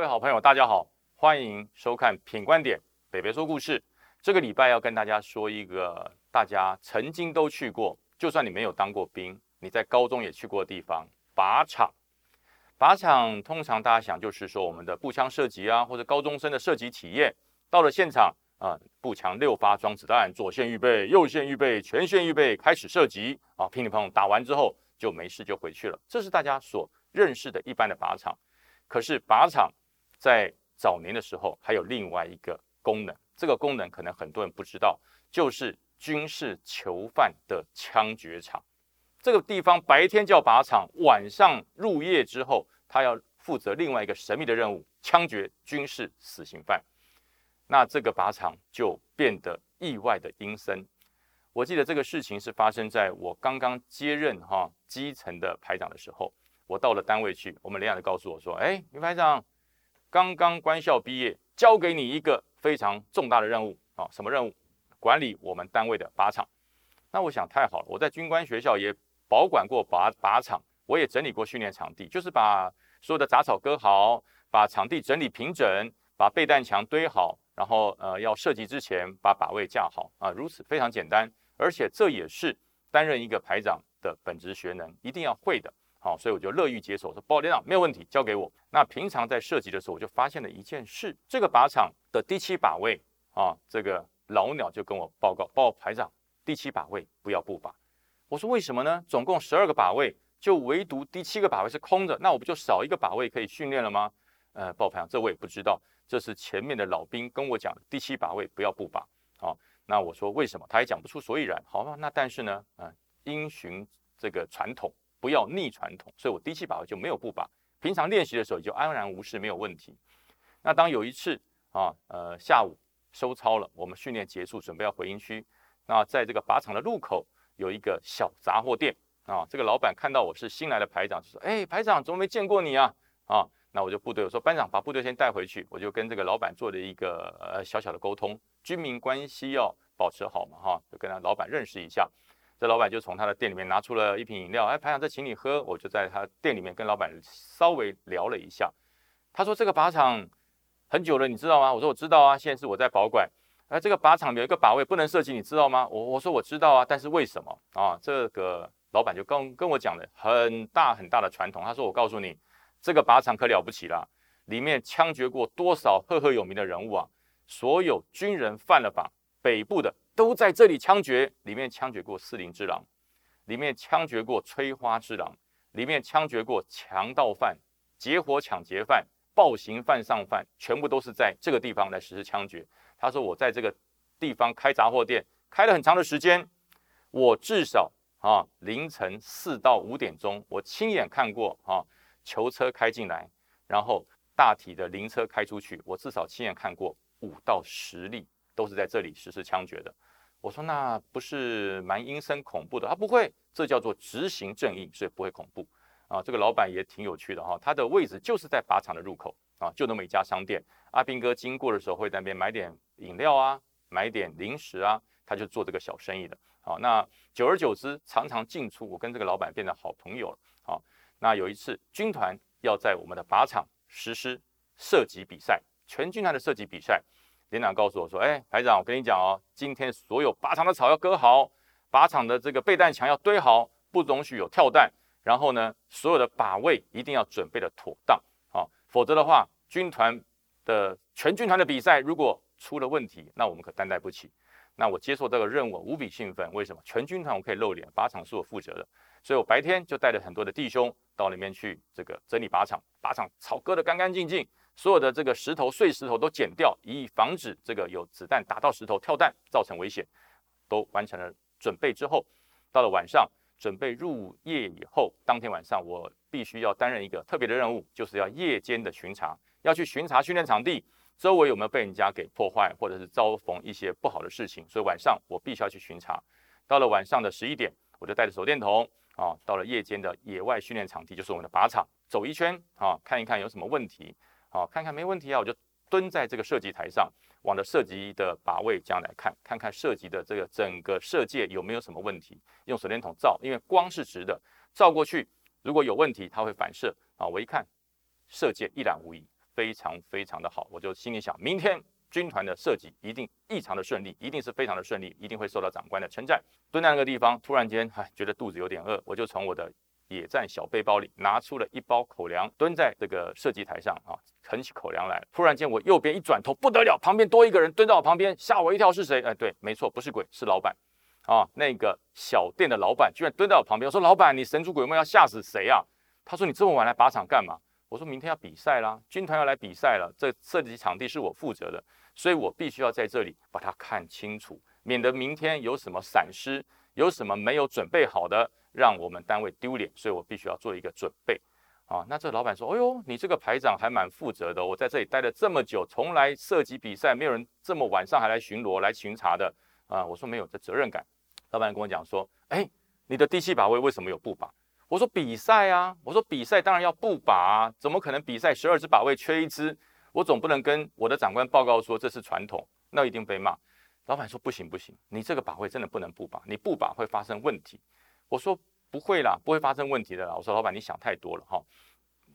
各位好朋友，大家好，欢迎收看《品观点》，北北说故事。这个礼拜要跟大家说一个大家曾经都去过，就算你没有当过兵，你在高中也去过的地方——靶场。靶场通常大家想就是说我们的步枪射击啊，或者高中生的射击体验。到了现场啊，步枪六发装子弹，左线预备，右线预备，全线预备，开始射击啊！乒乒乓乓打完之后就没事就回去了。这是大家所认识的一般的靶场。可是靶场在早年的时候还有另外一个功能，这个功能可能很多人不知道，就是军事囚犯的枪决场。这个地方白天叫靶场，晚上入夜之后，他要负责另外一个神秘的任务——枪决军事死刑犯。那这个靶场就变得意外的阴森。我记得这个事情是发生在我刚刚接任哈基层的排长的时候。我到了单位去，我们连长就告诉我说：“哎，李排长，刚刚官校毕业，交给你一个非常重大的任务啊！什么任务？管理我们单位的靶场。那我想太好了，我在军官学校也保管过靶靶场，我也整理过训练场地，就是把所有的杂草割好，把场地整理平整，把备弹墙堆好，然后呃要射击之前把靶位架好啊，如此非常简单，而且这也是担任一个排长的本职学能，一定要会的。”好，所以我就乐于接受，说包连长没有问题，交给我。那平常在射击的时候，我就发现了一件事：这个靶场的第七靶位啊，这个老鸟就跟我报告，报排长，第七靶位不要布靶。我说为什么呢？总共十二个靶位，就唯独第七个靶位是空着，那我不就少一个靶位可以训练了吗？呃，报排长，这我也不知道，这是前面的老兵跟我讲，第七靶位不要布靶。好，那我说为什么？他也讲不出所以然。好吧，那但是呢，嗯，因循这个传统。不要逆传统，所以我低气靶就没有步靶。平常练习的时候也就安然无事，没有问题。那当有一次啊，呃，下午收操了，我们训练结束，准备要回营区。那在这个靶场的路口有一个小杂货店啊，这个老板看到我是新来的排长，就说：“哎，排长怎么没见过你啊？”啊，那我就部队我说班长把部队先带回去，我就跟这个老板做了一个呃小小的沟通，军民关系要保持好嘛，哈，就跟他老板认识一下。这老板就从他的店里面拿出了一瓶饮料，哎，排长，这请你喝。我就在他店里面跟老板稍微聊了一下。他说这个靶场很久了，你知道吗？我说我知道啊，现在是我在保管。哎，这个靶场有一个靶位不能射击，你知道吗？我我说我知道啊，但是为什么啊？这个老板就跟跟我讲了很大很大的传统。他说我告诉你，这个靶场可了不起了，里面枪决过多少赫赫有名的人物啊！所有军人犯了法，北部的。都在这里枪决，里面枪决过四灵之狼，里面枪决过催花之狼，里面枪决过强盗犯、劫火抢劫犯、暴行犯上犯，全部都是在这个地方来实施枪决。他说：“我在这个地方开杂货店，开了很长的时间，我至少啊凌晨四到五点钟，我亲眼看过啊囚车开进来，然后大体的灵车开出去，我至少亲眼看过五到十例，都是在这里实施枪决的。”我说那不是蛮阴森恐怖的？他不会，这叫做执行正义，所以不会恐怖啊。这个老板也挺有趣的哈，他的位置就是在靶场的入口啊，就那么一家商店。阿兵哥经过的时候会在那边买点饮料啊，买点零食啊，他就做这个小生意的。好，那久而久之，常常进出，我跟这个老板变成好朋友了。好，那有一次军团要在我们的靶场实施射击比赛，全军团的射击比赛。连长告诉我说：“哎，排长，我跟你讲哦，今天所有靶场的草要割好，靶场的这个备弹墙要堆好，不容许有跳弹。然后呢，所有的靶位一定要准备的妥当啊，否则的话，军团的全军团的比赛如果出了问题，那我们可担待不起。那我接受这个任务无比兴奋，为什么？全军团我可以露脸，靶场是我负责的，所以我白天就带着很多的弟兄到里面去这个整理靶场，靶场草割得干干净净。”所有的这个石头碎石头都剪掉，以防止这个有子弹打到石头跳弹造成危险，都完成了准备之后，到了晚上准备入夜以后，当天晚上我必须要担任一个特别的任务，就是要夜间的巡查，要去巡查训练场地周围有没有被人家给破坏，或者是遭逢一些不好的事情，所以晚上我必须要去巡查。到了晚上的十一点，我就带着手电筒啊，到了夜间的野外训练场地，就是我们的靶场，走一圈啊，看一看有什么问题。好，看看没问题啊，我就蹲在这个射击台上，往着射击的靶位这样来看，看看射击的这个整个射界有没有什么问题。用手电筒照，因为光是直的，照过去如果有问题，它会反射啊。我一看，射界一览无遗，非常非常的好。我就心里想，明天军团的设计一定异常的顺利，一定是非常的顺利，一定会受到长官的称赞。蹲在那个地方，突然间，哎，觉得肚子有点饿，我就从我的野战小背包里拿出了一包口粮，蹲在这个射击台上啊，啃起口粮来。突然间，我右边一转头，不得了，旁边多一个人蹲在我旁边，吓我一跳，是谁？哎，对，没错，不是鬼，是老板。啊，那个小店的老板居然蹲在我旁边，我说：“老板，你神出鬼没要吓死谁啊？”他说：“你这么晚来靶场干嘛？”我说明天要比赛啦，军团要来比赛了，这涉及场地是我负责的，所以我必须要在这里把它看清楚，免得明天有什么闪失，有什么没有准备好的，让我们单位丢脸，所以我必须要做一个准备。啊，那这老板说：“哎呦，你这个排长还蛮负责的，我在这里待了这么久，从来射击比赛没有人这么晚上还来巡逻、来巡查的。”啊，我说没有这责任感。老板跟我讲说：“哎，你的第七把位为什么有不靶？”我说：“比赛啊！我说比赛当然要不靶啊，怎么可能比赛十二支把位缺一支？我总不能跟我的长官报告说这是传统，那一定被骂。”老板说：“不行不行，你这个把位真的不能不靶，你不靶会发生问题。”我说：“不会啦，不会发生问题的啦。”我说：“老板，你想太多了哈。”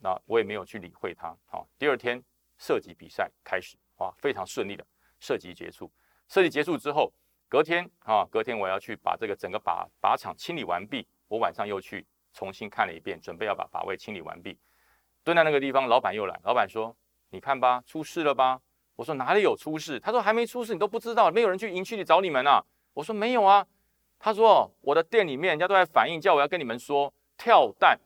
那我也没有去理会他。好，第二天射击比赛开始，哇，非常顺利的射击结束。射击结束之后。隔天啊，隔天我要去把这个整个靶靶场清理完毕。我晚上又去重新看了一遍，准备要把靶位清理完毕。蹲在那个地方，老板又来。老板说：“你看吧，出事了吧？”我说：“哪里有出事？”他说：“还没出事，你都不知道，没有人去营区里找你们啊。”我说：“没有啊。”他说：“我的店里面人家都在反映，叫我要跟你们说，跳弹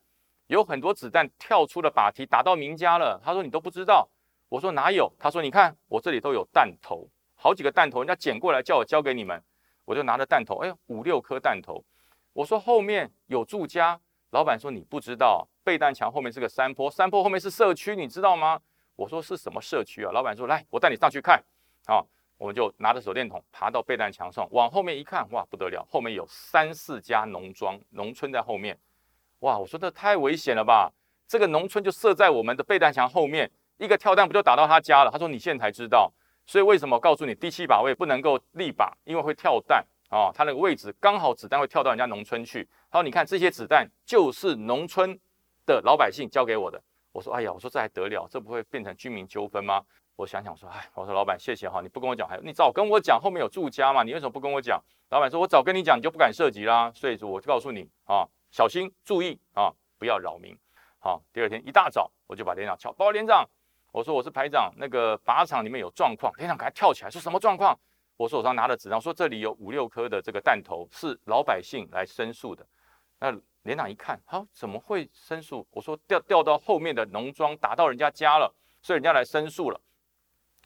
有很多子弹跳出了靶体，打到民家了。”他说：“你都不知道。”我说：“哪有？”他说：“你看，我这里都有弹头。”好几个弹头，人家捡过来叫我交给你们，我就拿着弹头，哎，五六颗弹头。我说后面有住家，老板说你不知道，背弹墙后面是个山坡，山坡后面是社区，你知道吗？我说是什么社区啊？老板说来，我带你上去看。啊，我们就拿着手电筒爬到背弹墙上，往后面一看，哇，不得了，后面有三四家农庄、农村在后面。哇，我说这太危险了吧？这个农村就设在我们的背弹墙后面，一个跳弹不就打到他家了？他说你现在才知道。所以为什么告诉你第七把位不能够立靶？因为会跳弹啊，它那个位置刚好子弹会跳到人家农村去。他说：“你看这些子弹就是农村的老百姓交给我的。”我说：“哎呀，我说这还得了？这不会变成居民纠纷吗？”我想想说：“哎，我说老板谢谢哈，你不跟我讲，还你早跟我讲后面有住家嘛？你为什么不跟我讲？”老板说：“我早跟你讲，你就不敢涉及啦。”所以说我就告诉你啊，小心注意啊，不要扰民。好，第二天一大早我就把连长叫，报告连长。我说我是排长，那个靶场里面有状况，连长赶快跳起来说什么状况？我手上拿着纸张说这里有五六颗的这个弹头，是老百姓来申诉的。那连长一看，好，怎么会申诉？我说掉掉到后面的农庄，打到人家家了，所以人家来申诉了。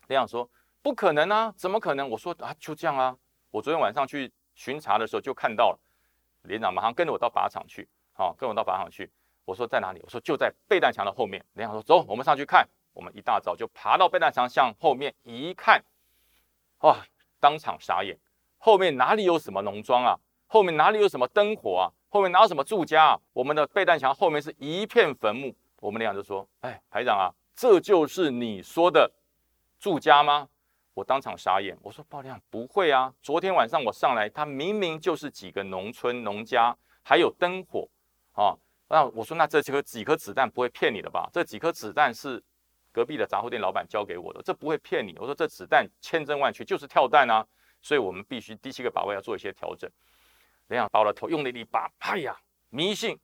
连长说不可能啊，怎么可能？我说啊，就这样啊。我昨天晚上去巡查的时候就看到了，连长马上跟着我到靶场去，好，跟我到靶场去。我说在哪里？我说就在备弹墙的后面。连长说走，我们上去看。我们一大早就爬到备弹墙向后面一看，哇！当场傻眼，后面哪里有什么农庄啊？后面哪里有什么灯火啊？后面哪有什么住家啊？我们的背弹墙后面是一片坟墓。我们俩就说：“哎，排长啊，这就是你说的住家吗？”我当场傻眼，我说：“报连长不会啊，昨天晚上我上来，他明明就是几个农村农家，还有灯火啊。那我说，那这几颗几颗子弹不会骗你的吧？这几颗子弹是。”隔壁的杂货店老板交给我的，这不会骗你。我说这子弹千真万确，就是跳弹啊，所以我们必须第七个把位要做一些调整。连长把我的头用力一拔，哎呀，迷信，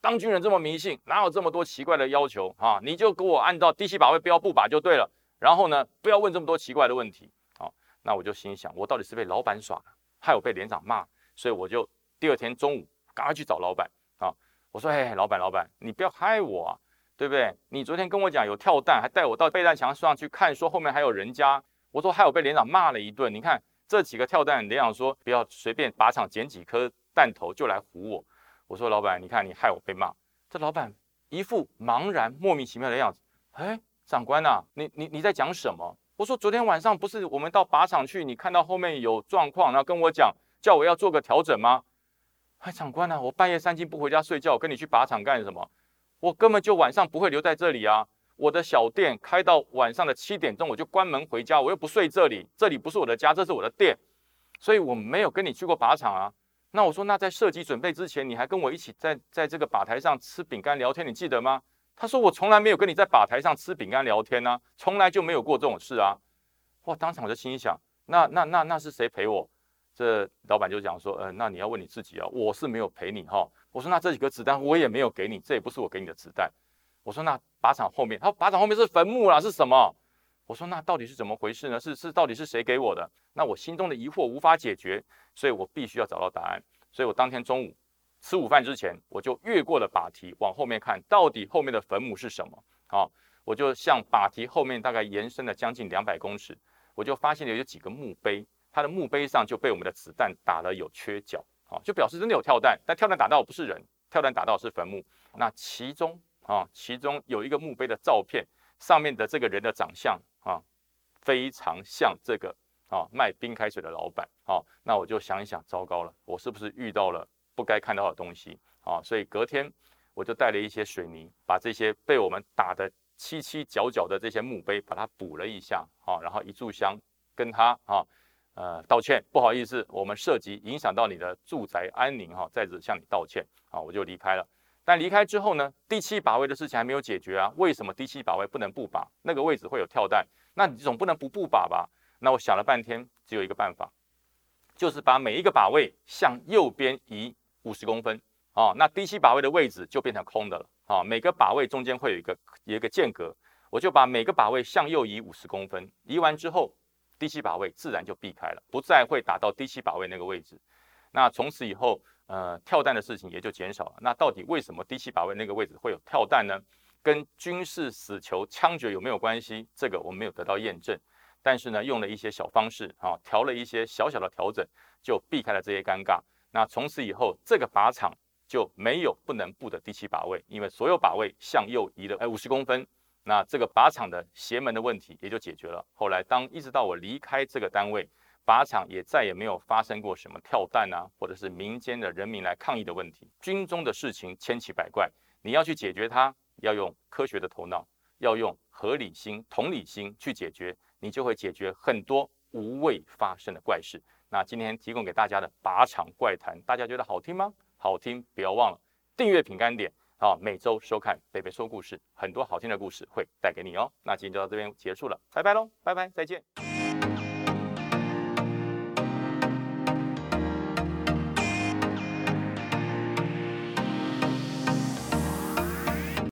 当军人这么迷信，哪有这么多奇怪的要求啊？你就给我按照第七把位不要不把就对了。然后呢，不要问这么多奇怪的问题。啊，那我就心想，我到底是被老板耍了，害我被连长骂，所以我就第二天中午赶快去找老板啊。我说，哎，老板，老板，你不要害我啊。对不对？你昨天跟我讲有跳弹，还带我到背弹墙上去看，说后面还有人家。我说害我被连长骂了一顿。你看这几个跳弹，连长说不要随便靶场捡几颗弹头就来唬我。我说老板，你看你害我被骂。这老板一副茫然莫名其妙的样子。哎，长官呐，你你你在讲什么？我说昨天晚上不是我们到靶场去，你看到后面有状况，然后跟我讲，叫我要做个调整吗？哎，长官呐，我半夜三更不回家睡觉，跟你去靶场干什么？我根本就晚上不会留在这里啊！我的小店开到晚上的七点钟，我就关门回家，我又不睡这里，这里不是我的家，这是我的店，所以我没有跟你去过靶场啊。那我说，那在射击准备之前，你还跟我一起在在这个靶台上吃饼干聊天，你记得吗？他说我从来没有跟你在靶台上吃饼干聊天啊，从来就没有过这种事啊。哇，当场我就心想，那那那那是谁陪我？这老板就讲说，呃，那你要问你自己啊，我是没有陪你哈。我说那这几个子弹我也没有给你，这也不是我给你的子弹。我说那靶场后面，他说靶场后面是坟墓啦，是什么？我说那到底是怎么回事呢？是是到底是谁给我的？那我心中的疑惑无法解决，所以我必须要找到答案。所以我当天中午吃午饭之前，我就越过了靶题，往后面看，到底后面的坟墓是什么？好，我就向靶题后面大概延伸了将近两百公尺，我就发现了有几个墓碑，它的墓碑上就被我们的子弹打了有缺角，好，就表示真的有跳弹，但跳弹打到不是人，跳弹打到是坟墓。那其中啊，其中有一个墓碑的照片。上面的这个人的长相啊，非常像这个啊卖冰开水的老板啊。那我就想一想，糟糕了，我是不是遇到了不该看到的东西啊？所以隔天我就带了一些水泥，把这些被我们打的七七角角的这些墓碑，把它补了一下啊。然后一炷香跟他啊呃道歉，不好意思，我们涉及影响到你的住宅安宁哈，在此向你道歉啊，我就离开了。但离开之后呢？第七把位的事情还没有解决啊？为什么第七把位不能不把？那个位置会有跳弹，那你总不能不不把吧？那我想了半天，只有一个办法，就是把每一个靶位向右边移五十公分啊，那第七把位的位置就变成空的了啊。每个靶位中间会有一个有一个间隔，我就把每个靶位向右移五十公分，移完之后，第七把位自然就避开了，不再会打到第七把位那个位置。那从此以后。呃，跳弹的事情也就减少了。那到底为什么第七靶位那个位置会有跳弹呢？跟军事死囚枪决有没有关系？这个我们没有得到验证。但是呢，用了一些小方式啊，调了一些小小的调整，就避开了这些尴尬。那从此以后，这个靶场就没有不能布的第七靶位，因为所有靶位向右移了哎五十公分，那这个靶场的斜门的问题也就解决了。后来当一直到我离开这个单位。靶场也再也没有发生过什么跳弹啊，或者是民间的人民来抗议的问题。军中的事情千奇百怪，你要去解决它，要用科学的头脑，要用合理心、同理心去解决，你就会解决很多无谓发生的怪事。那今天提供给大家的靶场怪谈，大家觉得好听吗？好听，不要忘了订阅品干点啊，每周收看北北说故事，很多好听的故事会带给你哦。那今天就到这边结束了，拜拜喽，拜拜，再见。